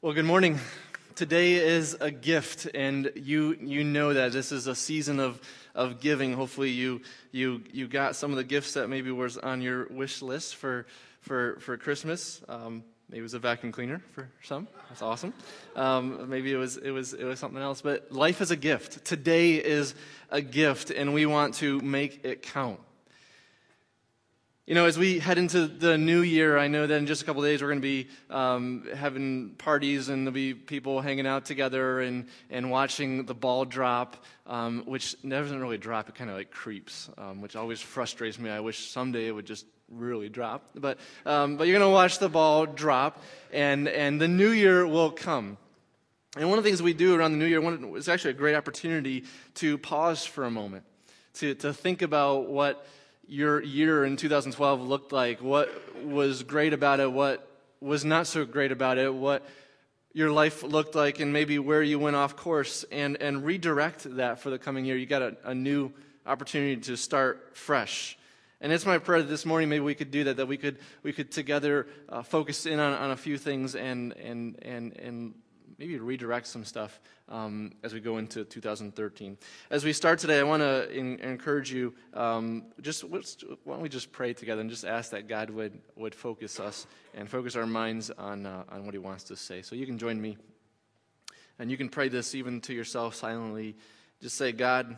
Well, good morning. Today is a gift, and you you know that this is a season of of giving. Hopefully, you you you got some of the gifts that maybe was on your wish list for for for Christmas. Um, maybe it was a vacuum cleaner for some. That's awesome. Um, maybe it was it was it was something else. But life is a gift. Today is a gift, and we want to make it count. You know, as we head into the new year, I know that in just a couple days we're going to be um, having parties and there'll be people hanging out together and, and watching the ball drop, um, which doesn't really drop. It kind of like creeps, um, which always frustrates me. I wish someday it would just really drop. But, um, but you're going to watch the ball drop, and, and the new year will come. And one of the things we do around the new year it's actually a great opportunity to pause for a moment, to, to think about what your year in 2012 looked like, what was great about it, what was not so great about it, what your life looked like, and maybe where you went off course, and, and redirect that for the coming year. You got a, a new opportunity to start fresh. And it's my prayer that this morning maybe we could do that, that we could, we could together uh, focus in on, on a few things and, and, and, and maybe redirect some stuff um, as we go into 2013. As we start today, I want to encourage you. Um, just why don't we just pray together and just ask that God would would focus us and focus our minds on uh, on what He wants to say. So you can join me, and you can pray this even to yourself silently. Just say, God.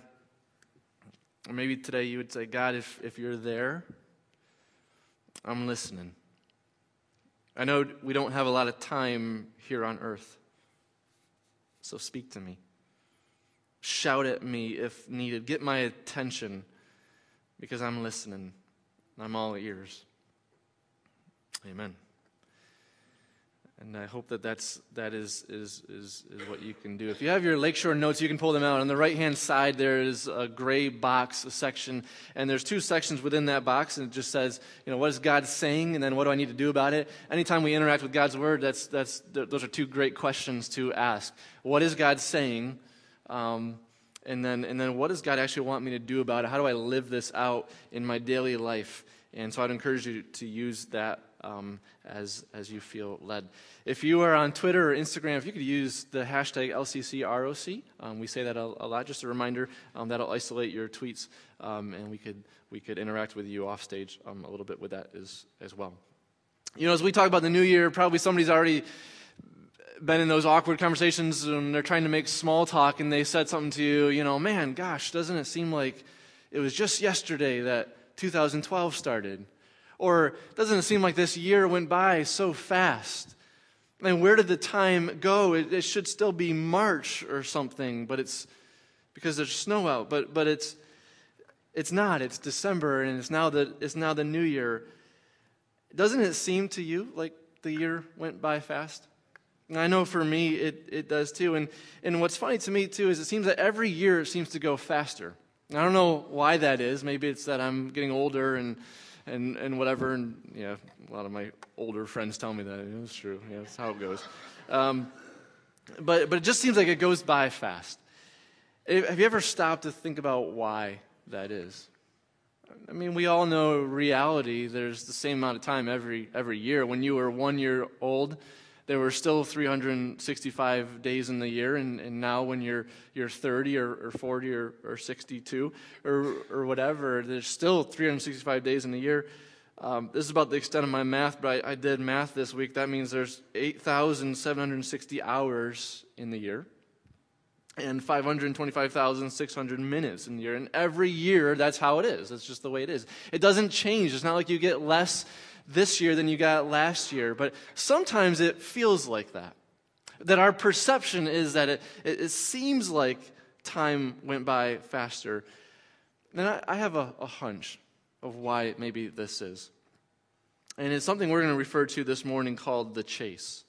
Or maybe today you would say, God, if, if you're there, I'm listening. I know we don't have a lot of time here on earth. So speak to me. Shout at me if needed. Get my attention because I'm listening. I'm all ears. Amen. And I hope that that's, that is, is, is, is what you can do. If you have your Lakeshore notes, you can pull them out. On the right hand side, there is a gray box a section, and there's two sections within that box, and it just says, you know, what is God saying, and then what do I need to do about it? Anytime we interact with God's Word, that's, that's, those are two great questions to ask. What is God saying? Um, and, then, and then what does God actually want me to do about it? How do I live this out in my daily life? And so I'd encourage you to use that um, as, as you feel led. If you are on Twitter or Instagram, if you could use the hashtag LCCROC, um, we say that a, a, lot. Just a reminder um, that'll isolate your tweets, um, and we could we could interact with you off stage um, a little bit with that as as well. You know, as we talk about the new year, probably somebody's already been in those awkward conversations and they're trying to make small talk, and they said something to you. You know, man, gosh, doesn't it seem like it was just yesterday that 2012 started? Or doesn't it seem like this year went by so fast? And where did the time go? It, it, should still be March or something, but it's because there's snow out. But but it's it's not. It's December, and it's now the it's now the new year. Doesn't it seem to you like the year went by fast? I know for me it, it does too. And and what's funny to me too is it seems that every year it seems to go faster. I don't know why that is. Maybe it's that I'm getting older and and, and whatever. And yeah, a lot of my older friends tell me that. It's true. Yeah, that's how it goes. Um, but, but it just seems like it goes by fast. Have you ever stopped to think about why that is? I mean, we all know reality. There's the same amount of time every, every year. When you were one year old, there were still 365 days in the year, and, and now when you're, you're 30 or, or 40 or, or 62 or, or whatever, there's still 365 days in the year. Um, this is about the extent of my math, but I, I did math this week. That means there's 8,760 hours in the year and 525,600 minutes in the year. And every year, that's how it is. That's just the way it is. It doesn't change. It's not like you get less this year than you got last year. But sometimes it feels like that. That our perception is that it, it, it seems like time went by faster. And I, I have a, a hunch of why maybe this is. And it's something we're going to refer to this morning called the chase.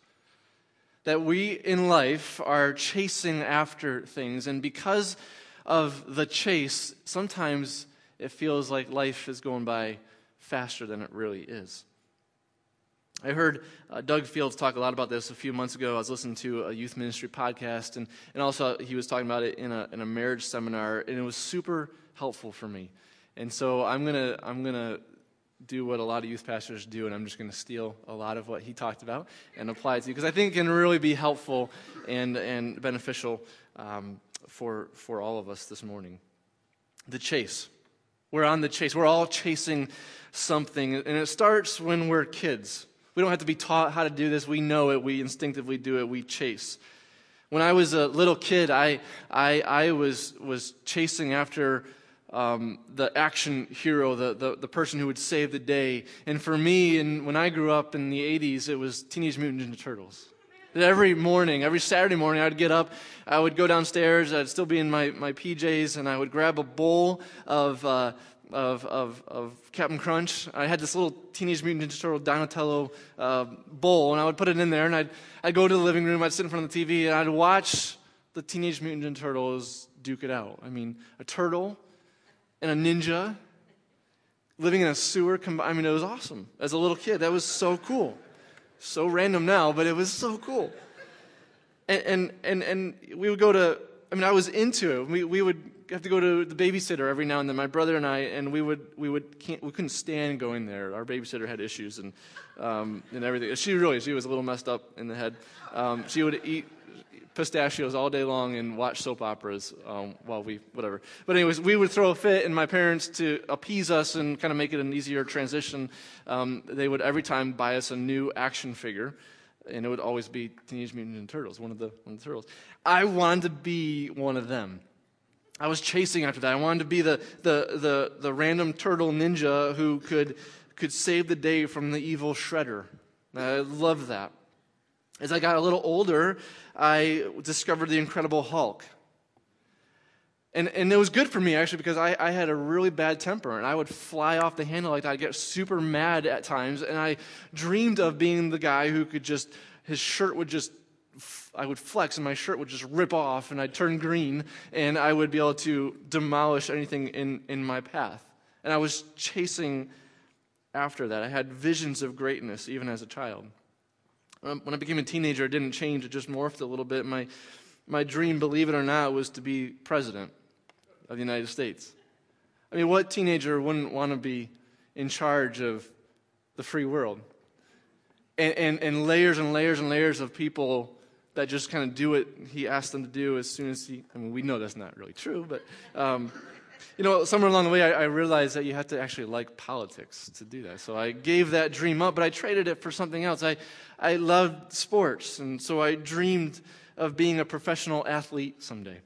That we in life are chasing after things, and because of the chase, sometimes it feels like life is going by faster than it really is. I heard uh, Doug Fields talk a lot about this a few months ago. I was listening to a youth ministry podcast, and, and also he was talking about it in a, in a marriage seminar, and it was super helpful for me. And so I'm going to I'm gonna do what a lot of youth pastors do, and I'm just going to steal a lot of what he talked about and apply it to you because I think it can really be helpful and, and beneficial um, for, for all of us this morning. The chase. We're on the chase. We're all chasing something, and it starts when we're kids. We don't have to be taught how to do this. We know it. We instinctively do it. We chase. When I was a little kid, I, I, I was, was chasing after um, the action hero, the, the, the, person who would save the day. And for me, and when I grew up in the 80s, it was Teenage Mutant Ninja Turtles. Every morning, every Saturday morning, I'd get up, I would go downstairs, I'd still be in my, my PJs, and I would grab a bowl of, uh, of, of, of Captain Crunch. I had this little Teenage Mutant Ninja Turtle Donatello uh, bowl, and I would put it in there, and I'd, I'd go to the living room, I'd sit in front of the TV, and I'd watch the Teenage Mutant Ninja Turtles duke it out. I mean, a turtle and a ninja living in a sewer. I mean, it was awesome. As a little kid, that was so cool. So random now, but it was so cool. And, and, and, and we would go to, I mean, I was into it. We, we would have to go to the babysitter every now and then, my brother and I, and we would, we would, can't, we couldn't stand going there. Our babysitter had issues and, um, and everything. She really, she was a little messed up in the head. Um, she would eat pistachios all day long and watch soap operas um, while we, whatever. But, anyways, we would throw a fit, and my parents, to appease us and kind of make it an easier transition, um, they would every time buy us a new action figure. And it would always be Teenage Mutant Ninja Turtles, one of the one of the turtles. I wanted to be one of them. I was chasing after that. I wanted to be the the the, the random turtle ninja who could could save the day from the evil shredder. I love that. As I got a little older, I discovered the Incredible Hulk. And, and it was good for me, actually, because I, I had a really bad temper and I would fly off the handle like that. I'd get super mad at times. And I dreamed of being the guy who could just, his shirt would just, I would flex and my shirt would just rip off and I'd turn green and I would be able to demolish anything in, in my path. And I was chasing after that. I had visions of greatness even as a child. Um, when I became a teenager, it didn't change, it just morphed a little bit. My, my dream, believe it or not, was to be president of the United States. I mean, what teenager wouldn't want to be in charge of the free world? And, and, and layers and layers and layers of people that just kind of do what he asked them to do as soon as he, I mean, we know that's not really true, but, um, you know, somewhere along the way, I, I, realized that you have to actually like politics to do that. So I gave that dream up, but I traded it for something else. I, I loved sports, and so I dreamed of being a professional athlete someday,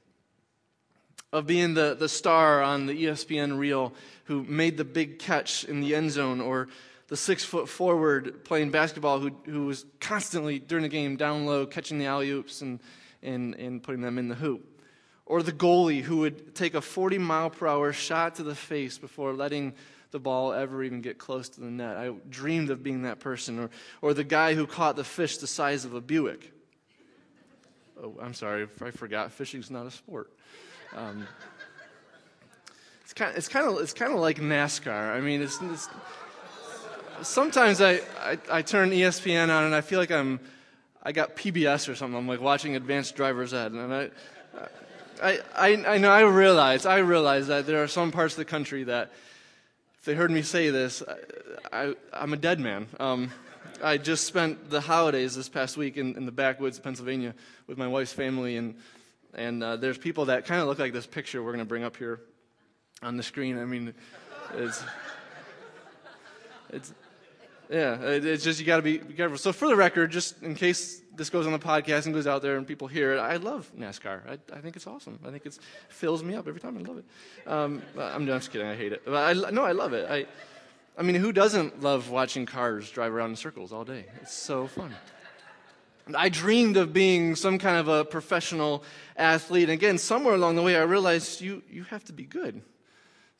of being the, the star on the ESPN reel who made the big catch in the end zone, or the six foot forward playing basketball who, who was constantly during the game down low catching the alley oops and, and, and putting them in the hoop. Or the goalie who would take a 40 mile per hour shot to the face before letting the ball ever even get close to the net. I dreamed of being that person. Or, or the guy who caught the fish the size of a Buick. Oh, I'm sorry, I forgot. Fishing's not a sport. Um, it's kind of, it's kind of it's kind of like NASCAR. I mean, it's, it's sometimes I, I, I turn ESPN on and I feel like I'm I got PBS or something. I'm like watching Advanced Driver's Ed, and I I I, I know I realize I realize that there are some parts of the country that if they heard me say this, I, am a dead man. Um, I just spent the holidays this past week in, in, the backwoods of Pennsylvania with my wife's family, and, and uh, there's people that kind of look like this picture we're going to bring up here on the screen. I mean, it's, it's yeah, it's just you got to be careful. So, for the record, just in case this goes on the podcast and goes out there and people hear it. I love NASCAR. I, I think it's awesome. I think it fills me up every time. I love it. Um, I'm, I'm, just kidding. I hate it. But I, no, I love it. I, I mean, who doesn't love watching cars drive around in circles all day? It's so fun. I dreamed of being some kind of a professional athlete. And again, somewhere along the way, I realized you, you have to be good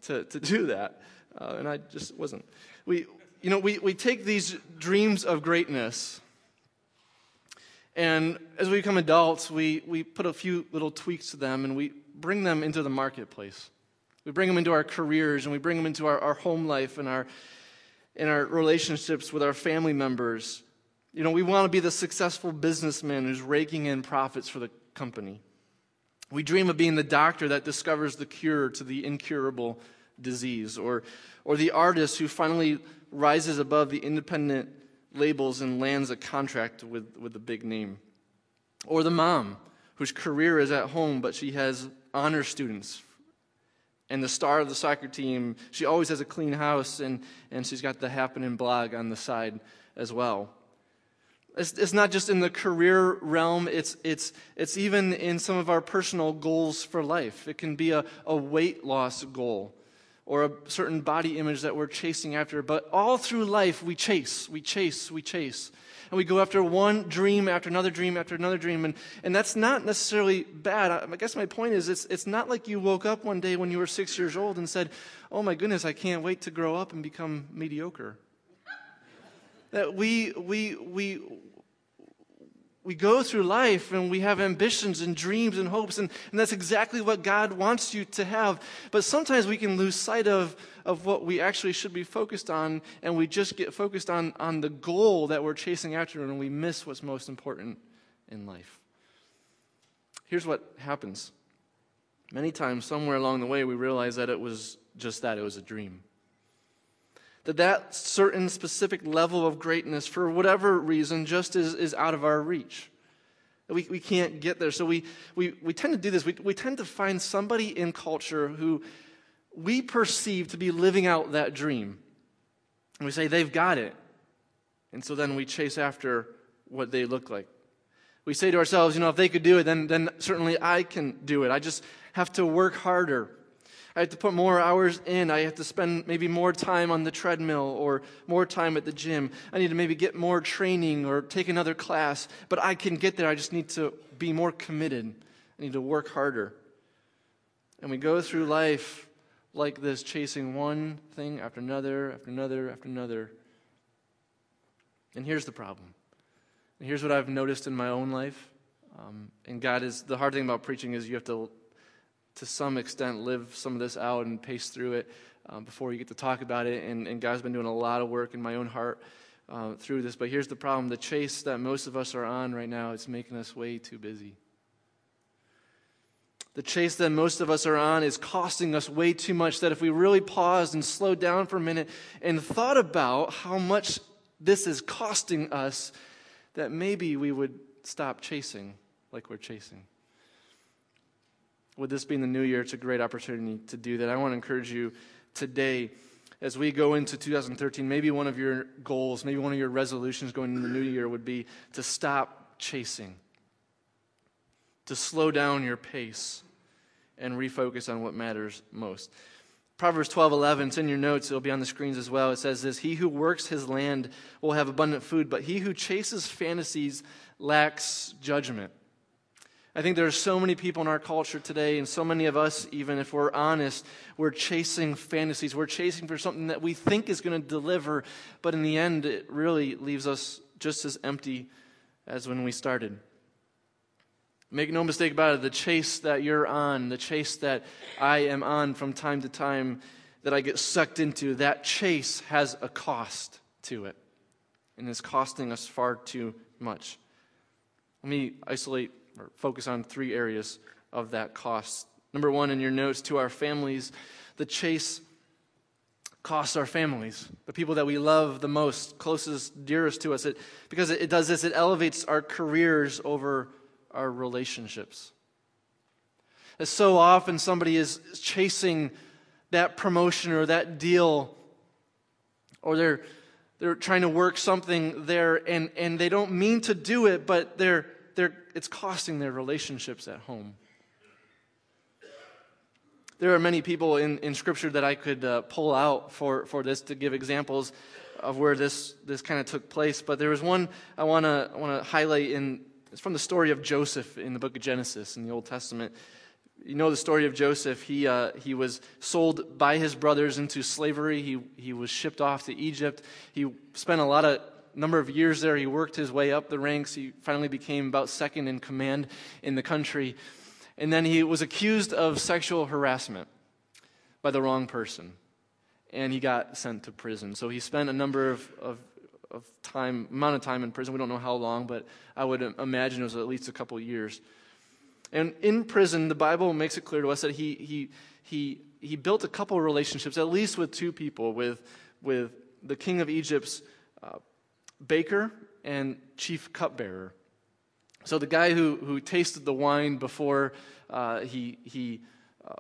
to, to do that. Uh, and I just wasn't. We, you know, we, we take these dreams of greatness and as we become adults, we, we put a few little tweaks to them and we bring them into the marketplace. We bring them into our careers and we bring them into our, our home life and our, in our relationships with our family members. You know, we want to be the successful businessman who's raking in profits for the company. We dream of being the doctor that discovers the cure to the incurable disease, or, or the artist who finally rises above the independent labels and lands a contract with, with a big name, or the mom whose career is at home, but she has honor students. And the star of the soccer team, she always has a clean house, and, and she's got the happening blog on the side as well. It's, it's not just in the career realm, it's, it's, it's even in some of our personal goals for life. It can be a, a weight loss goal or a certain body image that we're chasing after. But all through life, we chase, we chase, we chase. And we go after one dream after another dream after another dream. And, and that's not necessarily bad. I, guess my point is it's, it's not like you woke up one day when you were six years old and said, Oh my goodness, I can't wait to grow up and become mediocre. that we, we, we, we go through life and we have ambitions and dreams and hopes, and, and that's exactly what God wants you to have. But sometimes we can lose sight of, of what we actually should be focused on, and we just get focused on, on the goal that we're chasing after, and we miss what's most important in life. Here's what happens many times, somewhere along the way, we realize that it was just that it was a dream that that certain specific level of greatness, for whatever reason, just is, is out of our reach. We, we can't get there. So we, we, we tend to do this. We, we tend to find somebody in culture who we perceive to be living out that dream. And we say, they've got it. And so then we chase after what they look like. We say to ourselves, you know, if they could do it, then, then certainly I can do it. I just have to work harder. I have to put more hours in. I have to spend maybe more time on the treadmill or more time at the gym. I need to maybe get more training or take another class. But I can get there. I just need to be more committed. I need to work harder. And we go through life like this, chasing one thing after another, after another, after another. And here's the problem. And here's what I've noticed in my own life. Um, and God is the hard thing about preaching is you have to to some extent live some of this out and pace through it um, before you get to talk about it. And, and, God's been doing a lot of work in my own heart uh, through this. But here's the problem the chase that most of us are on right now is making us way too busy. The chase that most of us are on is costing us way too much. That if we really paused and slowed down for a minute and thought about how much this is costing us, that maybe we would stop chasing like we're chasing with this being the new year, it's a great opportunity to do that. I want to encourage you today as we go into 2013, maybe one of your goals, maybe one of your resolutions going into the new year would be to stop chasing, to slow down your pace, and refocus on what matters most. Proverbs 12, 11, it's in your notes, it'll be on the screens as well. It says this He who works his land will have abundant food, but he who chases fantasies lacks judgment. I think there are so many people in our culture today, and so many of us, even if we're honest, we're chasing fantasies. We're chasing for something that we think is going to deliver, but in the end, it really leaves us just as empty as when we started. Make no mistake about it, the chase that you're on, the chase that I am on from time to time, that I get sucked into, that chase has a cost to it. And it's costing us far too much. Let me isolate or focus on three areas of that cost. Number one, in your notes, to our families, the chase costs our families, the people that we love the most, closest, dearest to us. It, because it, it does this, it elevates our careers over our relationships. As so often somebody is chasing that promotion or that deal, or they're, they're trying to work something there and, and they don't mean to do it, but they're it's costing their relationships at home. There are many people in, in Scripture that I could uh, pull out for, for this to give examples of where this, this kind of took place, but there was one I want to I wanna highlight in, it's from the story of Joseph in the book of Genesis in the Old Testament. You know the story of Joseph. He, uh, he was sold by his brothers into slavery. He, he was shipped off to Egypt. He spent a lot of number of years there, he worked his way up the ranks. He finally became about second in command in the country. And then he was accused of sexual harassment by the wrong person. And he got sent to prison. So he spent a number of, of, of time, amount of time in prison. We don't know how long, but I would imagine it was at least a couple years. And in prison, the Bible makes it clear to us that he, he, he he built a couple of relationships, at least with two people, with, with the king of Egypt's baker and chief cupbearer. So the guy who, who tasted the wine before uh, he, he uh,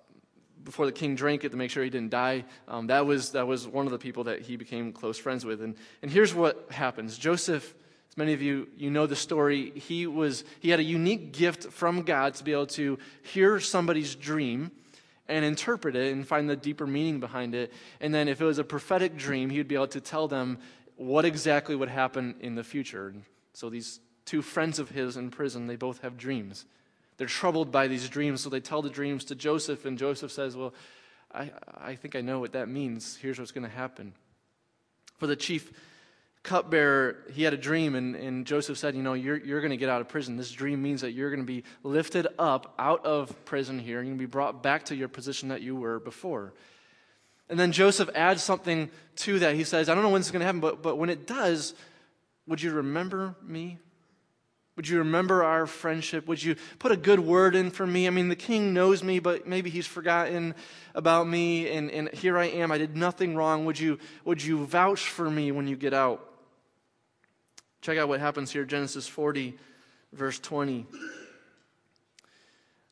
before the king drank it to make sure he didn't die, um, that, was, that was one of the people that he became close friends with. And, and here's what happens Joseph Many of you, you know the story. He, was, he had a unique gift from God to be able to hear somebody's dream and interpret it and find the deeper meaning behind it. And then, if it was a prophetic dream, he would be able to tell them what exactly would happen in the future. so, these two friends of his in prison, they both have dreams. They're troubled by these dreams, so they tell the dreams to Joseph, and Joseph says, Well, I, I think I know what that means. Here's what's going to happen. For the chief cupbearer, he had a dream, and, and Joseph said, You know, you're, you're going to get out of prison. This dream means that you're going to be lifted up out of prison here, and you're going to be brought back to your position that you were before. And then Joseph adds something to that. He says, I don't know when this is going to happen, but, but when it does, would you remember me? Would you remember our friendship? Would you put a good word in for me? I mean, the king knows me, but maybe he's forgotten about me, and, and here I am. I did nothing wrong. Would you, would you vouch for me when you get out? Check out what happens here Genesis 40, verse 20.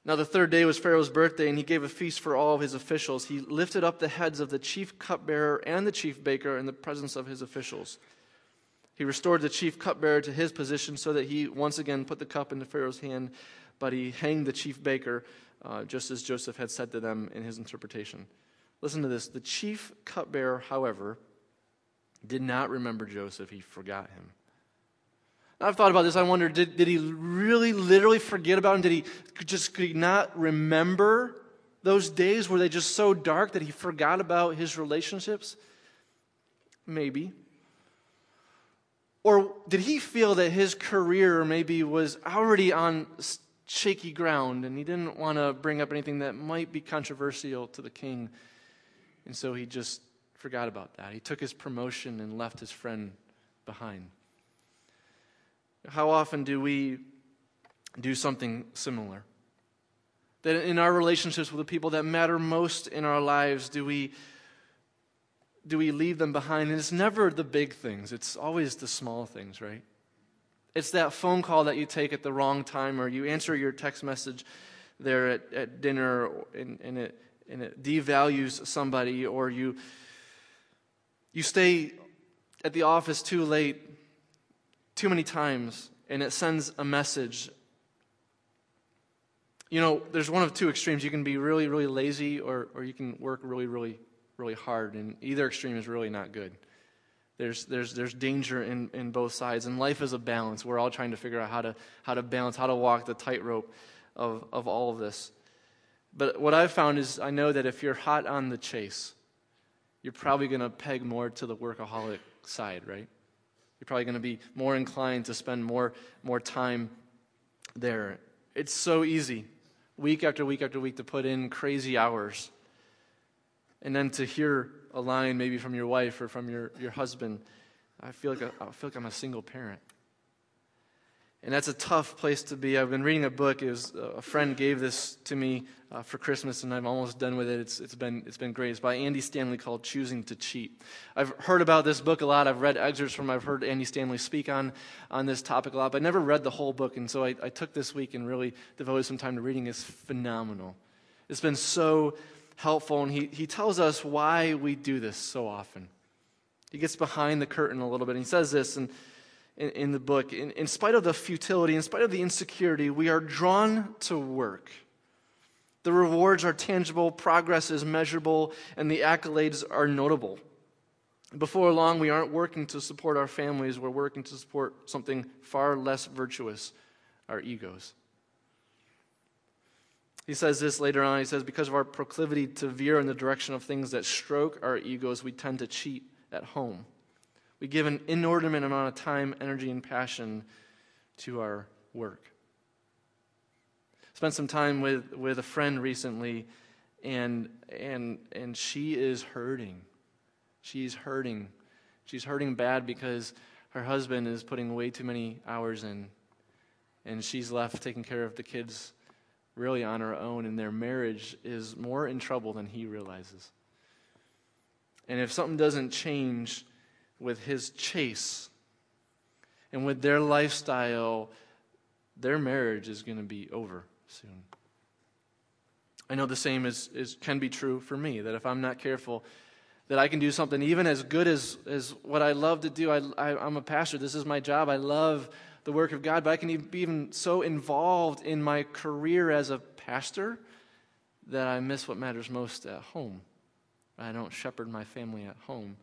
Now, the third day was Pharaoh's birthday, and he gave a feast for all of his officials. He lifted up the heads of the chief cupbearer and the chief baker in the presence of his officials. He restored the chief cupbearer to his position so that he once again put the cup into Pharaoh's hand, but he hanged the chief baker, uh, just as Joseph had said to them in his interpretation. Listen to this. The chief cupbearer, however, did not remember Joseph, he forgot him. I've thought about this. I wonder, did, did he really literally forget about him? Did he just could he not remember those days? Were they just so dark that he forgot about his relationships? Maybe. Or did he feel that his career maybe was already on shaky ground and he didn't want to bring up anything that might be controversial to the king? And so he just forgot about that. He took his promotion and left his friend behind. How often do we do something similar? That in our relationships with the people that matter most in our lives, do we, do we leave them behind? And it's never the big things, it's always the small things, right? It's that phone call that you take at the wrong time, or you answer your text message there at, at dinner, and, and, it, and it devalues somebody, or you, you stay at the office too late too many times, and it sends a message. You know, there's one of two extremes. You can be really, really lazy, or, or you can work really, really, really hard, and either extreme is really not good. There's, there's, there's danger in, in both sides, and life is a balance. We're all trying to figure out how to, how to balance, how to walk the tightrope of, of all of this. But what I've found is I know that if you're hot on the chase, you're probably going to peg more to the workaholic side, right? You're probably going to be more inclined to spend more, more time there. It's so easy, week after week after week, to put in crazy hours. And then to hear a line maybe from your wife or from your, your husband, I feel, like a, I feel like I'm a single parent. And that's a tough place to be. I've been reading a book. It was, uh, a friend gave this to me uh, for Christmas, and I'm almost done with it. It's, it's, been, it's been great. It's by Andy Stanley called Choosing to Cheat. I've heard about this book a lot. I've read excerpts from I've heard Andy Stanley speak on, on this topic a lot, but I never read the whole book. And so I, I took this week and really devoted some time to reading. It's phenomenal. It's been so helpful, and he, he tells us why we do this so often. He gets behind the curtain a little bit. And he says this, and in, in the book. In, in spite of the futility, in spite of the insecurity, we are drawn to work. The rewards are tangible, progress is measurable, and the accolades are notable. Before long, we aren't working to support our families, we're working to support something far less virtuous our egos. He says this later on. He says, Because of our proclivity to veer in the direction of things that stroke our egos, we tend to cheat at home. We give an inordinate amount of time, energy, and passion to our work. Spent some time with, with a friend recently, and, and, and she is hurting. She's hurting. She's hurting bad because her husband is putting way too many hours in, and she's left taking care of the kids really on her own, and their marriage is more in trouble than he realizes. And if something doesn't change with his chase and with their lifestyle, their marriage is going to be over soon. I know the same is, is, can be true for me, that if I'm not careful, that I can do something even as good as, as what I love to do. I, I, I'm a pastor. This is my job. I love the work of God, but I can be even so involved in my career as a pastor that I miss what matters most at home. I don't shepherd my family at home.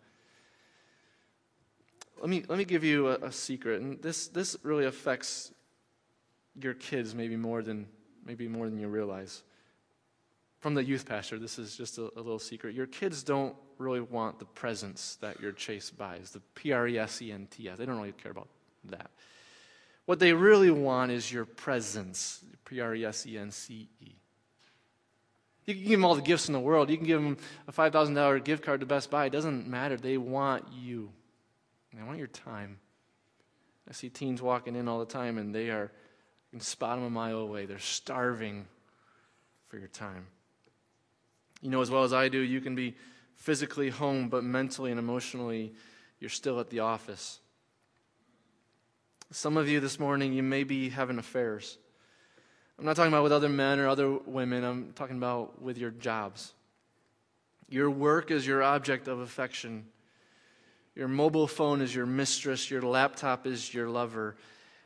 Let me, let me give you a, a secret, and this, this really affects your kids maybe more than maybe more than you realize. From the youth pastor, this is just a, a little secret. Your kids don't really want the presents that your chase buys, the P R E S E N T S. They don't really care about that. What they really want is your presence, P R E S E N C E. You can give them all the gifts in the world. You can give them a $5,000 gift card to Best Buy. It doesn't matter. They want you. They want your time. I see teens walking in all the time, and they are, you can spot them a mile away. They're starving for your time. You know as well as I do, you can be physically home, but mentally and emotionally, you're still at the office. Some of you this morning, you may be having affairs. I'm not talking about with other men or other women, I'm talking about with your jobs. Your work is your object of affection. Your mobile phone is your mistress. Your laptop is your lover.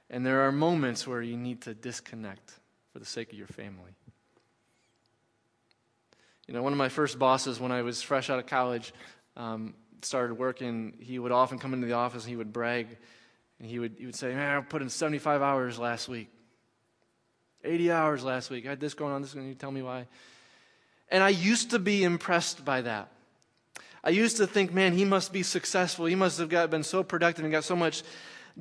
And there are moments where you need to disconnect for the sake of your family. You know, one of my first bosses when I was fresh out of college um, started working, he would often come into the office and he would brag. And he would, he would say, Man, I put in 75 hours last week. 80 hours last week. I had this going on, this going on. you tell me why. And I used to be impressed by that. I used to think, man, he must be successful. He must have got, been so productive and got so much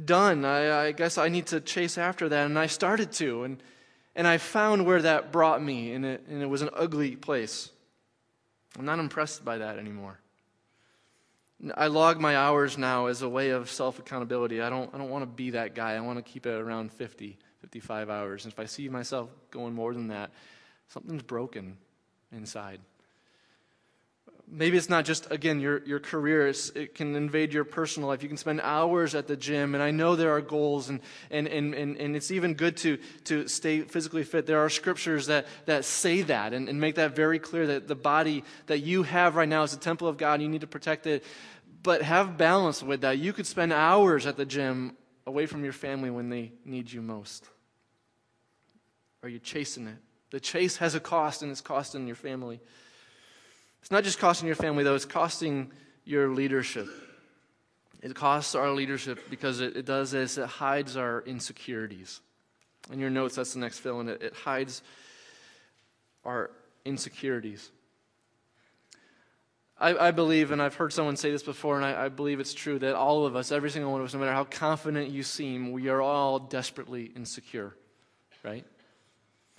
done. I, I guess I need to chase after that. And I started to. And, and I found where that brought me, and it, and it was an ugly place. I'm not impressed by that anymore. I log my hours now as a way of self accountability. I don't, I don't want to be that guy. I want to keep it around 50, 55 hours. And if I see myself going more than that, something's broken inside. Maybe it's not just, again, your, your career. It's, it can invade your personal life. You can spend hours at the gym, and I know there are goals, and, and, and, and, and it's even good to, to stay physically fit. There are scriptures that, that say that and, and make that very clear that the body that you have right now is a temple of God, and you need to protect it. But have balance with that. You could spend hours at the gym away from your family when they need you most. Are you chasing it? The chase has a cost, and it's costing your family. It's not just costing your family, though, it's costing your leadership. It costs our leadership because it, it does this it hides our insecurities. In your notes, that's the next fill in it. It hides our insecurities. I, I, believe, and I've heard someone say this before, and I, I believe it's true, that all of us, every single one of us, no matter how confident you seem, we are all desperately insecure, right?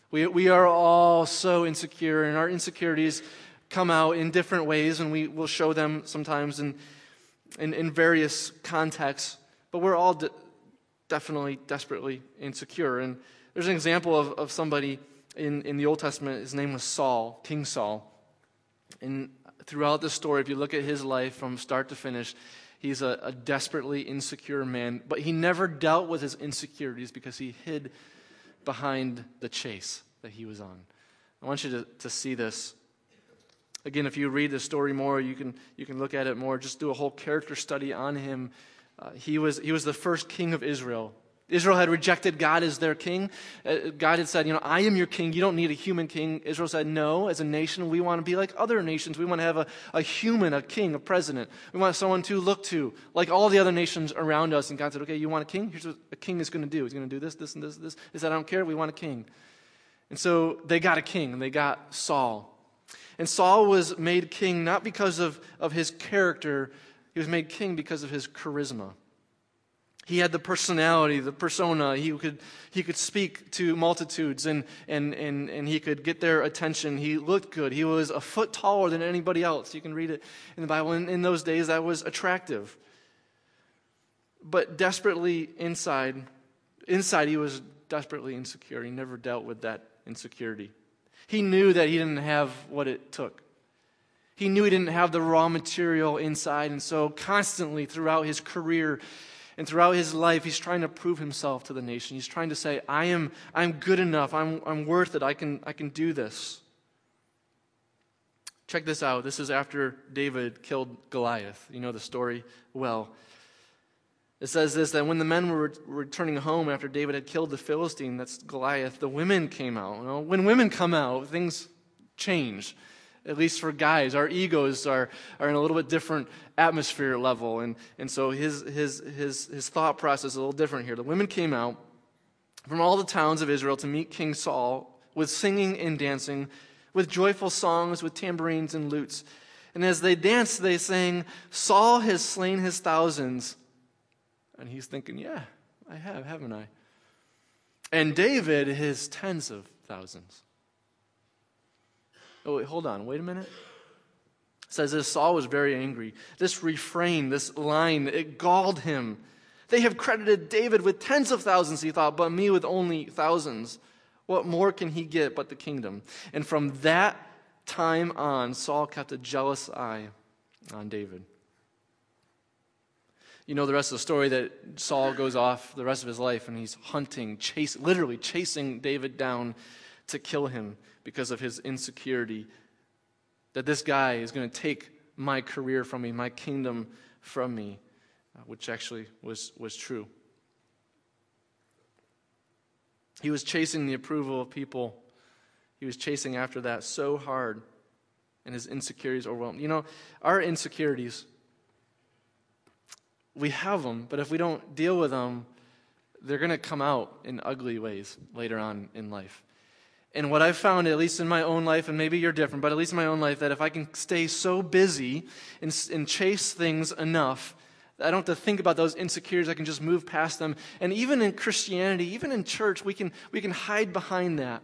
We, we are all so insecure, and our insecurities come out in different ways, and we will show them sometimes in, in, in various contexts. But we're all de- definitely desperately insecure. And there's an example of, of somebody in, in the Old Testament. His name was Saul, King Saul. And throughout the story, if you look at his life from start to finish, he's a, a desperately insecure man. But he never dealt with his insecurities because he hid behind the chase that he was on. I want you to, to see this Again, if you read the story more, you can, you can look at it more. Just do a whole character study on him. Uh, he, was, he was the first king of Israel. Israel had rejected God as their king. Uh, God had said, You know, I am your king. You don't need a human king. Israel said, No, as a nation, we want to be like other nations. We want to have a, a human, a king, a president. We want someone to look to, like all the other nations around us. And God said, Okay, you want a king? Here's what a king is going to do. He's going to do this, this, and this, this. He said, I don't care. We want a king. And so they got a king, and they got Saul. And Saul was made king not because of, of his character, he was made king because of his charisma. He had the personality, the persona. He could, he could speak to multitudes and, and, and, and he could get their attention. He looked good. He was a foot taller than anybody else. You can read it in the Bible. In, in those days, that was attractive. But desperately inside, inside, he was desperately insecure. He never dealt with that insecurity. He knew that he didn't have what it took. He knew he didn't have the raw material inside, and so constantly throughout his career and throughout his life, he's trying to prove himself to the nation. He's trying to say, I am I'm good enough, I'm, I'm worth it, I can, I can do this. Check this out. This is after David killed Goliath. You know the story well. It says this that when the men were returning home after David had killed the Philistine, that's Goliath, the women came out. You know, when women come out, things change at least for guys. Our egos are, are in a little bit different atmosphere level. And, and so his, his, his, his thought process is a little different here. The women came out from all the towns of Israel to meet King Saul with singing and dancing, with joyful songs, with tambourines and lutes. And as they danced, they sang, Saul has slain his thousands. And he's thinking, Yeah, I have, haven't I? And David his tens of thousands. Oh, wait, hold on, wait a minute. It says this Saul was very angry. This refrain, this line, it galled him. They have credited David with tens of thousands, he thought, but me with only thousands. What more can he get but the kingdom? And from that time on, Saul kept a jealous eye on David. You know the rest of the story that Saul goes off the rest of his life and he's hunting, chase, literally chasing David down to kill him because of his insecurity. That this guy is going to take my career from me, my kingdom from me, uh, which actually was, was true. He was chasing the approval of people. He was chasing after that so hard, and his insecurities overwhelmed. You know, our insecurities, we have them, but if we don't deal with them, they're going to come out in ugly ways later on in life. And what I've found, at least in my own life, and maybe you're different, but at least in my own life, that if I can stay so busy and, and chase things enough, I don't have to think about those insecurities. I can just move past them. And even in Christianity, even in church, we can, we can hide behind that.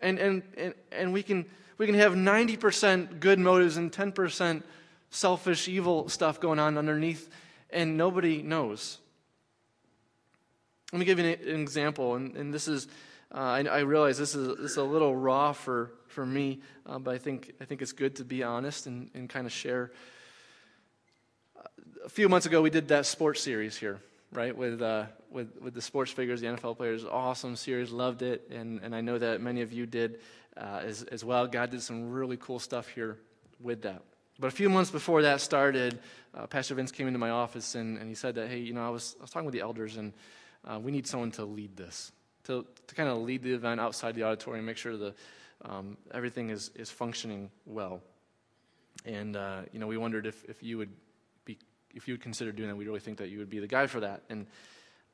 And, and, and, and we, can, we can have 90% good motives and 10% selfish, evil stuff going on underneath, and nobody knows. Let me give you an, example, and, and this is uh, I, I, realize this is, this is a little raw for, for me, uh, but I think, I think it's good to be honest and, and kind of share. A few months ago, we did that sports series here, right, with, uh, with, with the sports figures, the NFL players. Awesome series, loved it, and, and I know that many of you did uh, as, as well. God did some really cool stuff here with that. But a few months before that started, uh, Pastor Vince came into my office and, and he said that, hey, you know, I was, I was talking with the elders, and uh, we need someone to lead this to, to kind of lead the event outside the auditorium, make sure the, um, everything is, is functioning well. And, uh, you know, we wondered if, if you would be, if you would consider doing that. We really think that you would be the guy for that. And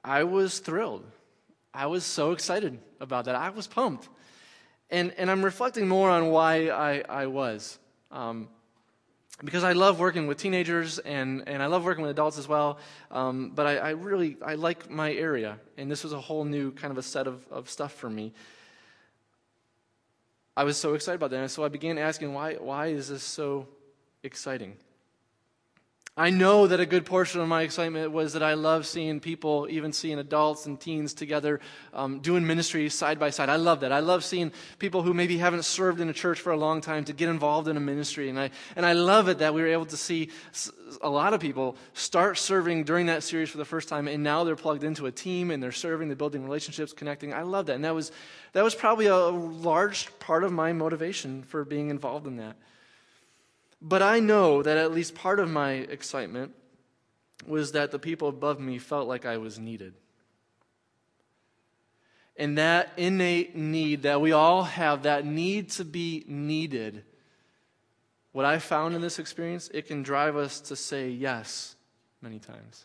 I was thrilled. I was so excited about that. I was pumped. And, and I'm reflecting more on why I, I was. Um, because I love working with teenagers and, and I love working with adults as well. Um, but I, I, really I like my area, and this was a whole new kind of a set of, of stuff for me. I was so excited about that, and so I began asking, why why is this so exciting? I know that a good portion of my excitement was that I love seeing people, even seeing adults and teens together um, doing ministry side by side. I love that. I love seeing people who maybe haven't served in a church for a long time to get involved in a ministry. And I, and I love it that we were able to see a lot of people start serving during that series for the first time, and now they're plugged into a team and they're serving, they're building relationships, connecting. I love that. And that was, that was probably a large part of my motivation for being involved in that. But I know that at least part of my excitement was that the people above me felt like I was needed. And that innate need that we all have, that need to be needed, what I found in this experience, it can drive us to say yes many times.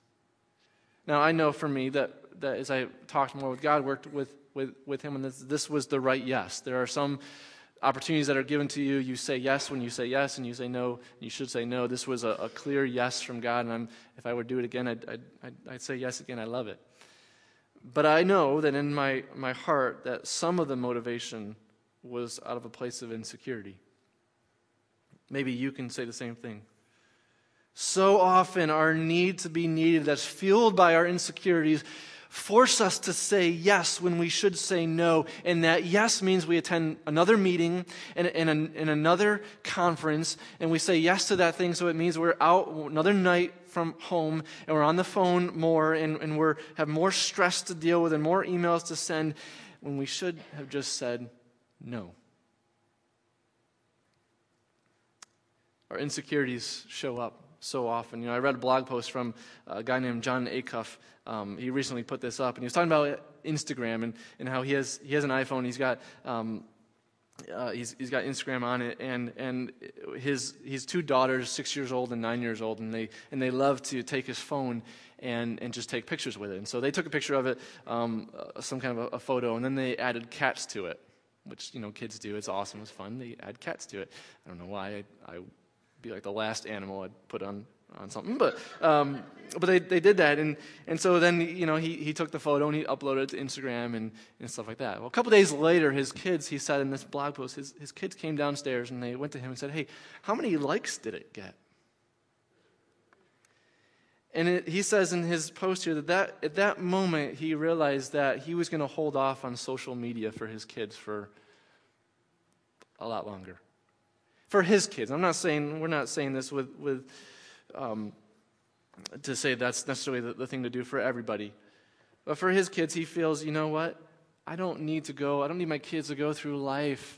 Now, I know for me that, that as I talked more with God, worked with, with, with Him, and this, this was the right yes. There are some opportunities that are given to you, you say yes when you say yes, and you say no, and you should say no. This was a, a clear yes from God, and I'm, if I would do it again, I'd, I'd, I'd, say yes again. I love it. But I know that in my, my heart that some of the motivation was out of a place of insecurity. Maybe you can say the same thing. So often, our need to be needed, that's fueled by our insecurities, force us to say yes when we should say no. And that yes means we attend another meeting and, and, and another conference, and we say yes to that thing. So it means we're out another night from home and we're on the phone more and, and we have more stress to deal with and more emails to send when we should have just said no. Our insecurities show up so often. You know, I read a blog post from a guy named Jon Acuff. Um, he recently put this up, and he was talking about Instagram and, and how he has he has an iPhone. He's got um, uh, he's, he's got Instagram on it, and, and his, his two daughters, six years old and nine years old, and they, and they love to take his phone and, and just take pictures with it. And so they took a picture of it, um, uh, some kind of a, a, photo, and then they added cats to it, which, you know, kids do. It's awesome. It's fun. They add cats to it. I don't know why. I, I be like the last animal I'd put on on something. But, um, but they, they did that. And, and so then, you know, he, he took the photo and he uploaded it to Instagram and, and stuff like that. Well, a couple days later, his kids, he said in this blog post, his, his kids came downstairs and they went to him and said, hey, how many likes did it get? And it, he says in his post here that, that at that moment he realized that he was going to hold off on social media for his kids for a lot longer. For his kids. I'm not saying, we're not saying this with, with um, to say that's necessarily the, the thing to do for everybody. But for his kids, he feels, you know what? I don't need to go, I don't need my kids to go through life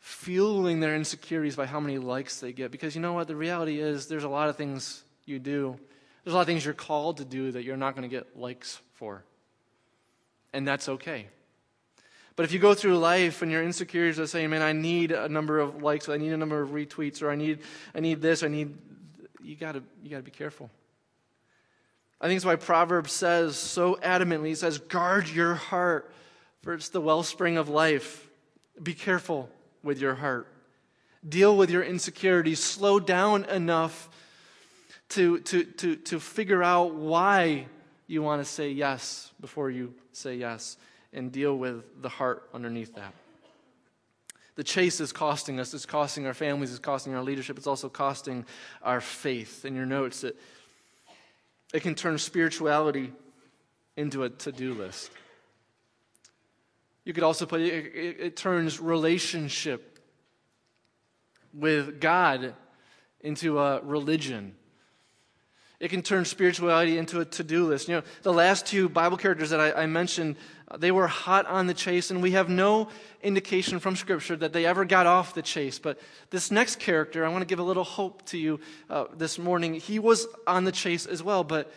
fueling their insecurities by how many likes they get. Because you know what? The reality is, there's a lot of things you do, there's a lot of things you're called to do that you're not going to get likes for. And that's okay. But if you go through life and your insecurities are saying, man, I need a number of likes, I need a number of retweets, or I need, I need this, I need you gotta, you gotta be careful. I think it's why Proverbs says so adamantly, he says, guard your heart, for it's the wellspring of life. Be careful with your heart. Deal with your insecurities. Slow down enough to, to, to, to figure out why you want to say yes before you say yes, and deal with the heart underneath that. The chase is costing us. It's costing our families. It's costing our leadership. It's also costing our faith. In your notes, it, it can turn spirituality into a to do list. You could also put it, it, it turns relationship with God into a religion. It can turn spirituality into a to do list. You know, the last two Bible characters that I, I mentioned they were hot on the chase, and we have no indication from Scripture that they ever got off the chase. But this next character, I want to give a little hope to you uh, this morning. He was on the chase as well, but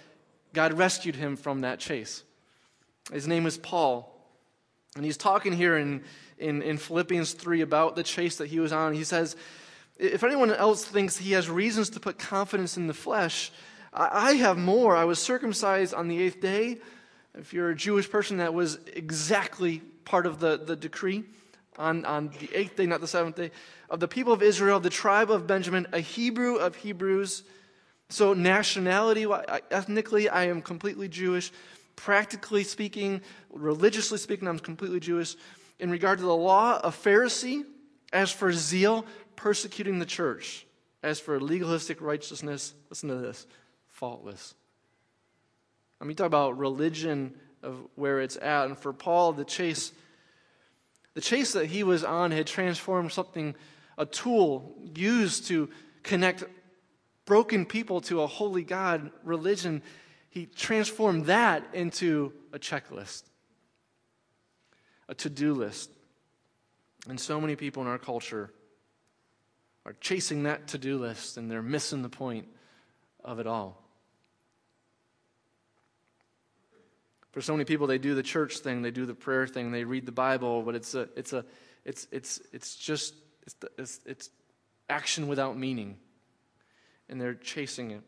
God rescued him from that chase. His name is Paul. And he's talking here in, in, in Philippians 3 about the chase that he was on. He says, If anyone else thinks he has reasons to put confidence in the flesh, I have more. I was circumcised on the eighth day if you're a Jewish person, that was exactly part of the, the decree on, on the eighth day, not the seventh day, of the people of Israel, the tribe of Benjamin, a Hebrew of Hebrews. So, nationality, ethnically, I am completely Jewish. Practically speaking, religiously speaking, I'm completely Jewish. In regard to the law, a Pharisee. As for zeal, persecuting the church. As for legalistic righteousness, listen to this faultless. I mean, talk about religion of where it's at. And for Paul, the chase, the chase that he was on had transformed something, a tool used to connect broken people to a holy God, religion. He transformed that into a checklist, a to do list. And so many people in our culture are chasing that to do list and they're missing the point of it all. For so many people, they do the church thing, they do the prayer thing, they read the Bible, but it's a, it's a, it's, it's, it's just, it's, it's, it's action without meaning, and they're chasing it.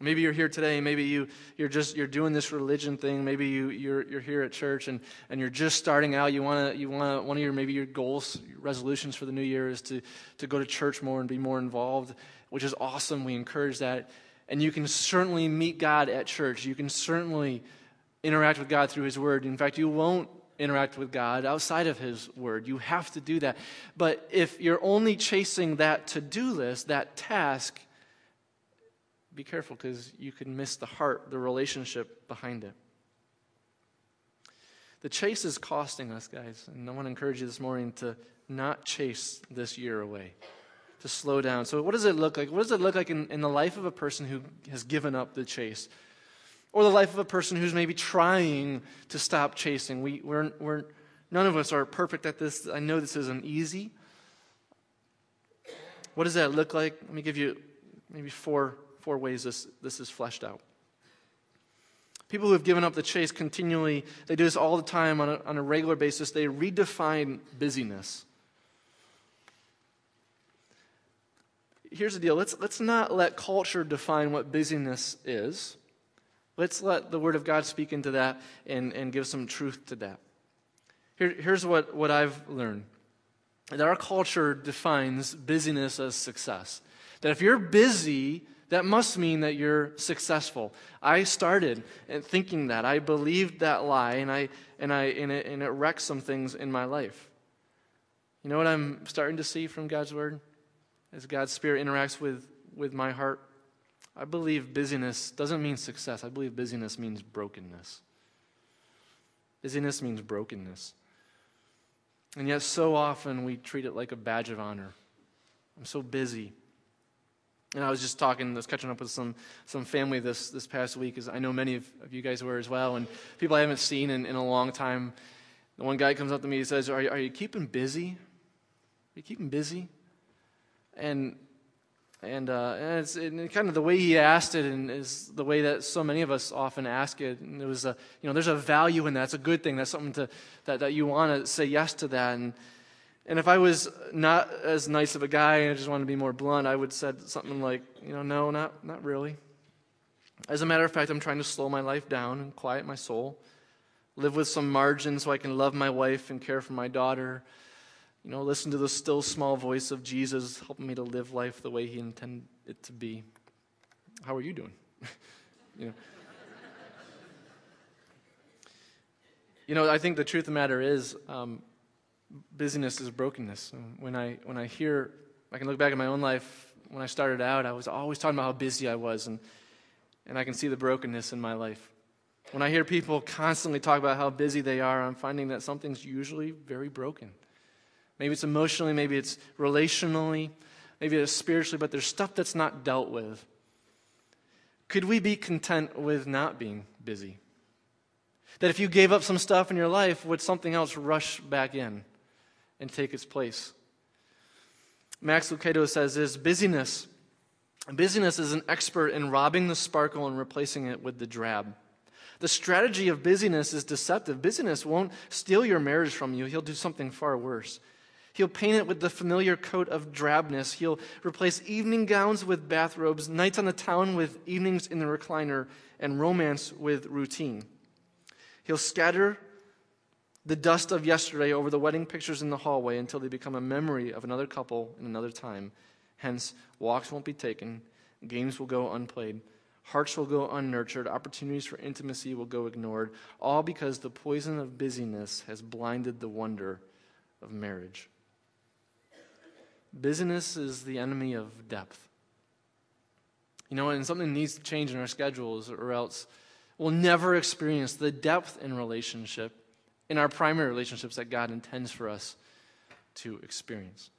Maybe you're here today. Maybe you, you're just you're doing this religion thing. Maybe you, you're, you're here at church and, and you're just starting out. You want to you want one of your maybe your goals, your resolutions for the new year is to to go to church more and be more involved, which is awesome. We encourage that. And you can certainly meet God at church. You can certainly interact with God through His Word. In fact, you won't interact with God outside of His Word. You have to do that. But if you're only chasing that to do list, that task, be careful because you can miss the heart, the relationship behind it. The chase is costing us, guys. And I want to encourage you this morning to not chase this year away, to slow down. So, what does it look like? What does it look like in, in the life of a person who has given up the chase? Or the life of a person who's maybe trying to stop chasing? We, we're, we're, none of us are perfect at this. I know this isn't easy. What does that look like? Let me give you maybe four, four ways this, this is fleshed out. People who have given up the chase continually, they do this all the time on a, on a regular basis. They redefine busyness. Here's the deal let's, let's not let culture define what busyness is. Let's let the Word of God speak into that and, and give some truth to that. Here, here's what, what I've learned that our culture defines busyness as success. That if you're busy, that must mean that you're successful. I started thinking that. I believed that lie, and, I, and, I, and, it, and it wrecked some things in my life. You know what I'm starting to see from God's Word? As God's Spirit interacts with, with my heart? I believe busyness doesn't mean success. I believe busyness means brokenness. Busyness means brokenness. And yet, so often we treat it like a badge of honor. I'm so busy. And I was just talking, I was catching up with some, some family this, this past week, as I know many of, of you guys were as well, and people I haven't seen in, in a long time. The one guy comes up to me and says, Are are you keeping busy? Are you keeping busy? And and, uh, and it's and kind of the way he asked it and is the way that so many of us often ask it. And it was a, you know, there's a value in that. It's a good thing. That's something to, that, that you want to say yes to that. And, and if I was not as nice of a guy and I just wanted to be more blunt, I would said something like, you know, no, not, not really. As a matter of fact, I'm trying to slow my life down and quiet my soul, live with some margin so I can love my wife and care for my daughter. You know, listen to the still small voice of Jesus helping me to live life the way he intended it to be. How are you doing? you know. You know, I think the truth of the matter is, um, busyness is brokenness. When I, when I hear, I can look back at my own life. When I started out, I was always talking about how busy I was, and, and I can see the brokenness in my life. When I hear people constantly talk about how busy they are, I'm finding that something's usually very broken. Maybe it's emotionally, maybe it's relationally, maybe it's spiritually, but there's stuff that's not dealt with. Could we be content with not being busy? That if you gave up some stuff in your life, would something else rush back in and take its place? Max Lucado says this busyness. Busyness is an expert in robbing the sparkle and replacing it with the drab. The strategy of busyness is deceptive. Busyness won't steal your marriage from you, he'll do something far worse. He'll paint it with the familiar coat of drabness. He'll replace evening gowns with bathrobes, nights on the town with evenings in the recliner, and romance with routine. He'll scatter the dust of yesterday over the wedding pictures in the hallway until they become a memory of another couple in another time. Hence, walks won't be taken, games will go unplayed, hearts will go unnurtured, opportunities for intimacy will go ignored, all because the poison of busyness has blinded the wonder of marriage. Busyness is the enemy of depth. You know, and something needs to change in our schedules, or else we'll never experience the depth in relationship, in our primary relationships that God intends for us to experience.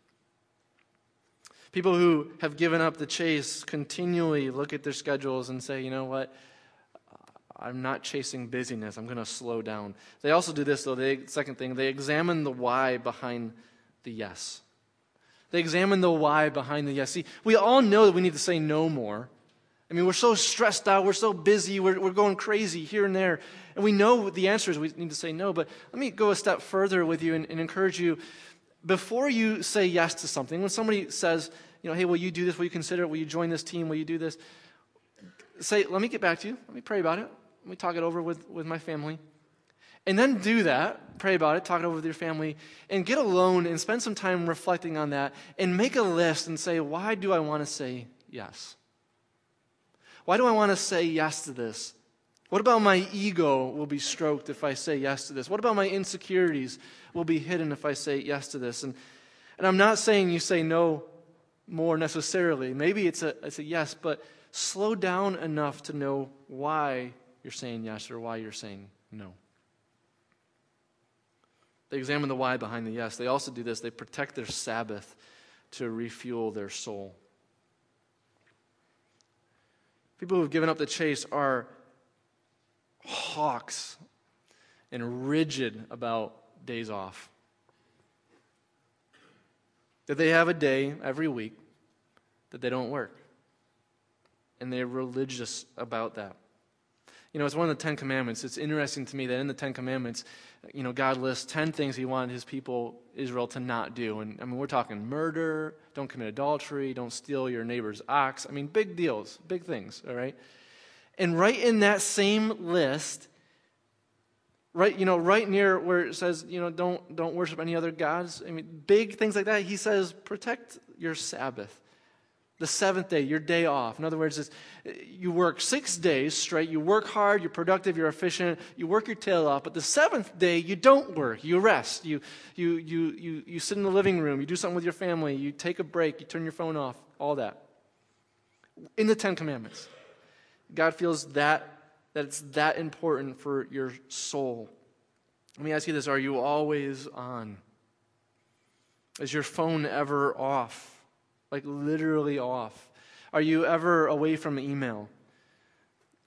People who have given up the chase continually look at their schedules and say, you know what? I'm not chasing busyness. I'm going to slow down. They also do this, though. They, second thing, they examine the why behind the yes. They examine the why behind the yes. See, we all know that we need to say no more. I mean, we're so stressed out, we're so busy, we're, we're going crazy here and there. And we know the answer is we need to say no. But let me go a step further with you and, and encourage you before you say yes to something, when somebody says, you know, hey, will you do this? Will you consider it? Will you join this team? Will you do this? Say, let me get back to you. Let me pray about it. Let me talk it over with, with my family. And then do that, pray about it, talk it over with your family, and get alone and spend some time reflecting on that and make a list and say, why do I want to say yes? Why do I want to say yes to this? What about my ego will be stroked if I say yes to this? What about my insecurities will be hidden if I say yes to this? And, and I'm not saying you say no more necessarily. Maybe it's a, it's a yes, but slow down enough to know why you're saying yes or why you're saying no. They examine the why behind the yes. They also do this they protect their Sabbath to refuel their soul. People who have given up the chase are hawks and rigid about days off. That they have a day every week that they don't work. And they're religious about that. You know, it's one of the Ten Commandments. It's interesting to me that in the Ten Commandments, you know, God lists 10 things he wanted his people, Israel, to not do. And I mean, we're talking murder, don't commit adultery, don't steal your neighbor's ox. I mean, big deals, big things, all right? And right in that same list, right, you know, right near where it says, you know, don't, don't worship any other gods, I mean, big things like that, he says, protect your Sabbath. The seventh day, your day off. In other words, you work six days straight. You work hard, you're productive, you're efficient, you work your tail off. But the seventh day, you don't work. You rest. You, you, you, you, you sit in the living room. You do something with your family. You take a break. You turn your phone off. All that. In the Ten Commandments. God feels that, that it's that important for your soul. Let me ask you this Are you always on? Is your phone ever off? Like literally off? Are you ever away from email?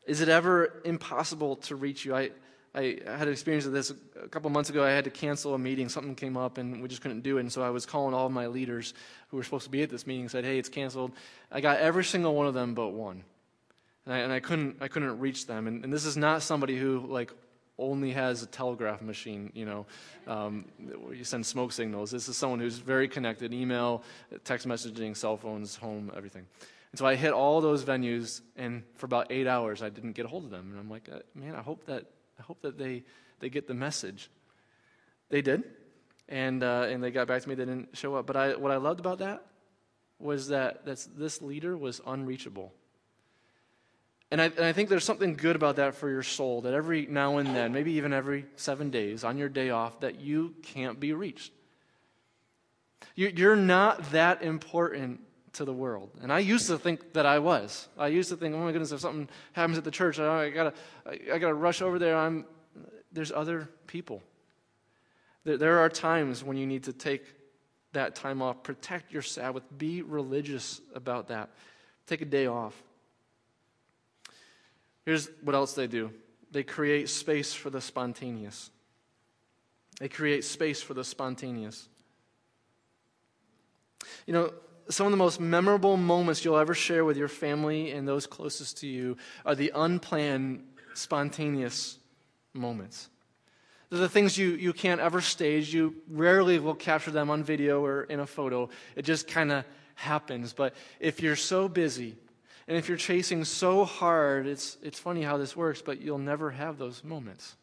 Is it ever impossible to reach you? I, I had an experience of this a couple months ago. I had to cancel a meeting. Something came up and we just couldn't do it. And so I was calling all of my leaders who were supposed to be at this meeting and said, hey, it's canceled. I got every single one of them but one. And I, and I couldn't, I couldn't reach them. And, and this is not somebody who, like, only has a telegraph machine, you know, um, where you send smoke signals. This is someone who's very connected email, text messaging, cell phones, home, everything. And so I hit all those venues, and for about eight hours, I didn't get a hold of them. And I'm like, uh, man, I hope that, I hope that they, they get the message. They did, and, uh, and they got back to me. They didn't show up. But I, what I loved about that was that this leader was unreachable. And I, and I, think there's something good about that for your soul that every now and then, maybe even every seven days on your day off, that you can't be reached. You're not that important to the world. And I used to think that I was. I used to think, oh my goodness, if something happens at the church, I gotta, I gotta rush over there. I'm, there's other people. There, there are times when you need to take that time off, protect your Sabbath, be religious about that. Take a day off. Here's what else they do they create space for the spontaneous. They create space for the spontaneous. You know, some of the most memorable moments you'll ever share with your family and those closest to you are the unplanned, spontaneous moments. They're the things you, you can't ever stage. You rarely will capture them on video or in a photo. It just kind of happens. But if you're so busy and if you're chasing so hard, it's, it's funny how this works, but you'll never have those moments.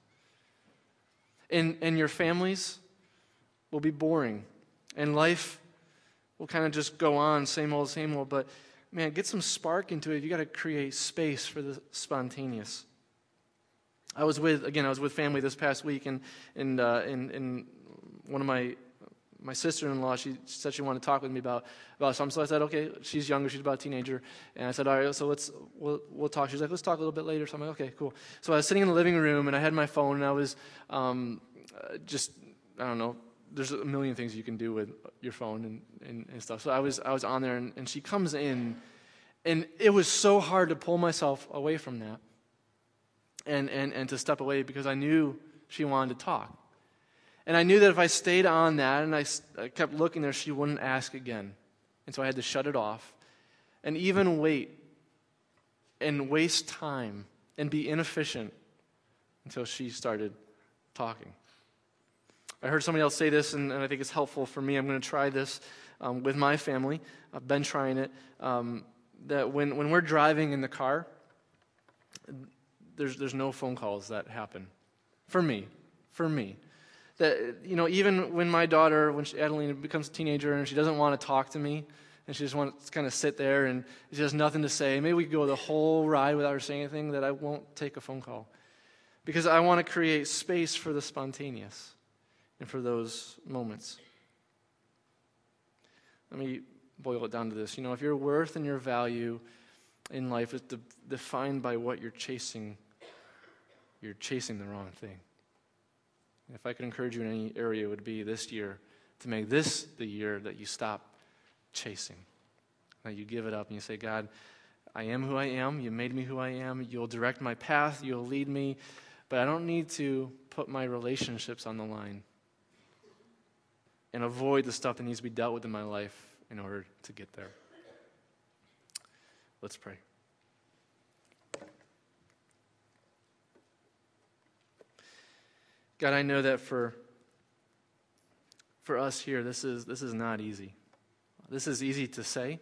And, and your families will be boring. And life will kind of just go on, same old, same old. But man, get some spark into it. You got to create space for the spontaneous. I was with, again, I was with family this past week, and, and, uh, and, and one of my my sister-in-law, she said she wanted to talk with me about, about something. So I said, okay, she's younger, she's about a teenager. And I said, all right, so let's, we'll, we'll talk. She's like, let's talk a little bit later. So I'm like, okay, cool. So I was sitting in the living room and I had my phone and I was um, uh, just, I don't know, there's a million things you can do with your phone and, and, and stuff. So I was, I was on there and, and she comes in and it was so hard to pull myself away from that and, and, and to step away because I knew she wanted to talk. And I knew that if I stayed on that and I, I kept looking there, she wouldn't ask again. And so I had to shut it off and even wait and waste time and be inefficient until she started talking. I heard somebody else say this, and, and I think it's helpful for me. I'm going to try this um, with my family. I've been trying it. Um, that when, when we're driving in the car, there's, there's no phone calls that happen. For me. For me that, you know, even when my daughter, when she, Adeline becomes a teenager and she doesn't want to talk to me, and she just wants to kind of sit there and she has nothing to say, maybe we could go the whole ride without her saying anything, that I won't take a phone call. Because I want to create space for the spontaneous and for those moments. Let me boil it down to this. You know, if your worth and your value in life is de- defined by what you're chasing. You're chasing the wrong thing. If I could encourage you in any area, it would be this year to make this the year that you stop chasing, that you give it up and you say, God, I am who I am. You made me who I am. You'll direct my path. You'll lead me. But I don't need to put my relationships on the line and avoid the stuff that needs to be dealt with in my life in order to get there. Let's pray. God, I know that for, for us here, this is, this is not easy. This is easy to say.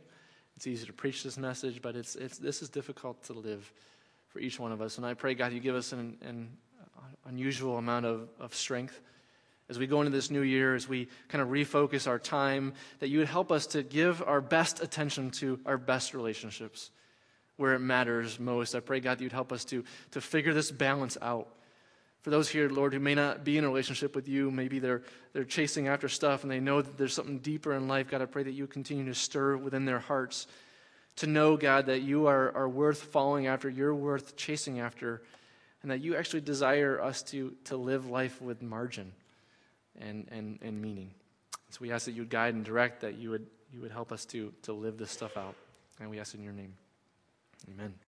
It's easy to preach this message, but it's, it's, this is difficult to live for each one of us. And I pray, God, you give us an, an unusual amount of, of strength as we go into this new year, as we kind of refocus our time, that you would help us to give our best attention to our best relationships where it matters most. I pray, God, that you'd help us to, to figure this balance out. For those here, Lord, who may not be in a relationship with you, maybe they're, they're chasing after stuff and they know that there's something deeper in life, God, I pray that you continue to stir within their hearts to know, God, that you are, are worth following after, you're worth chasing after, and that you actually desire us to, to live life with margin and, and, and meaning. So we ask that you would guide and direct, that you would, you would help us to, to live this stuff out. And we ask in your name. Amen.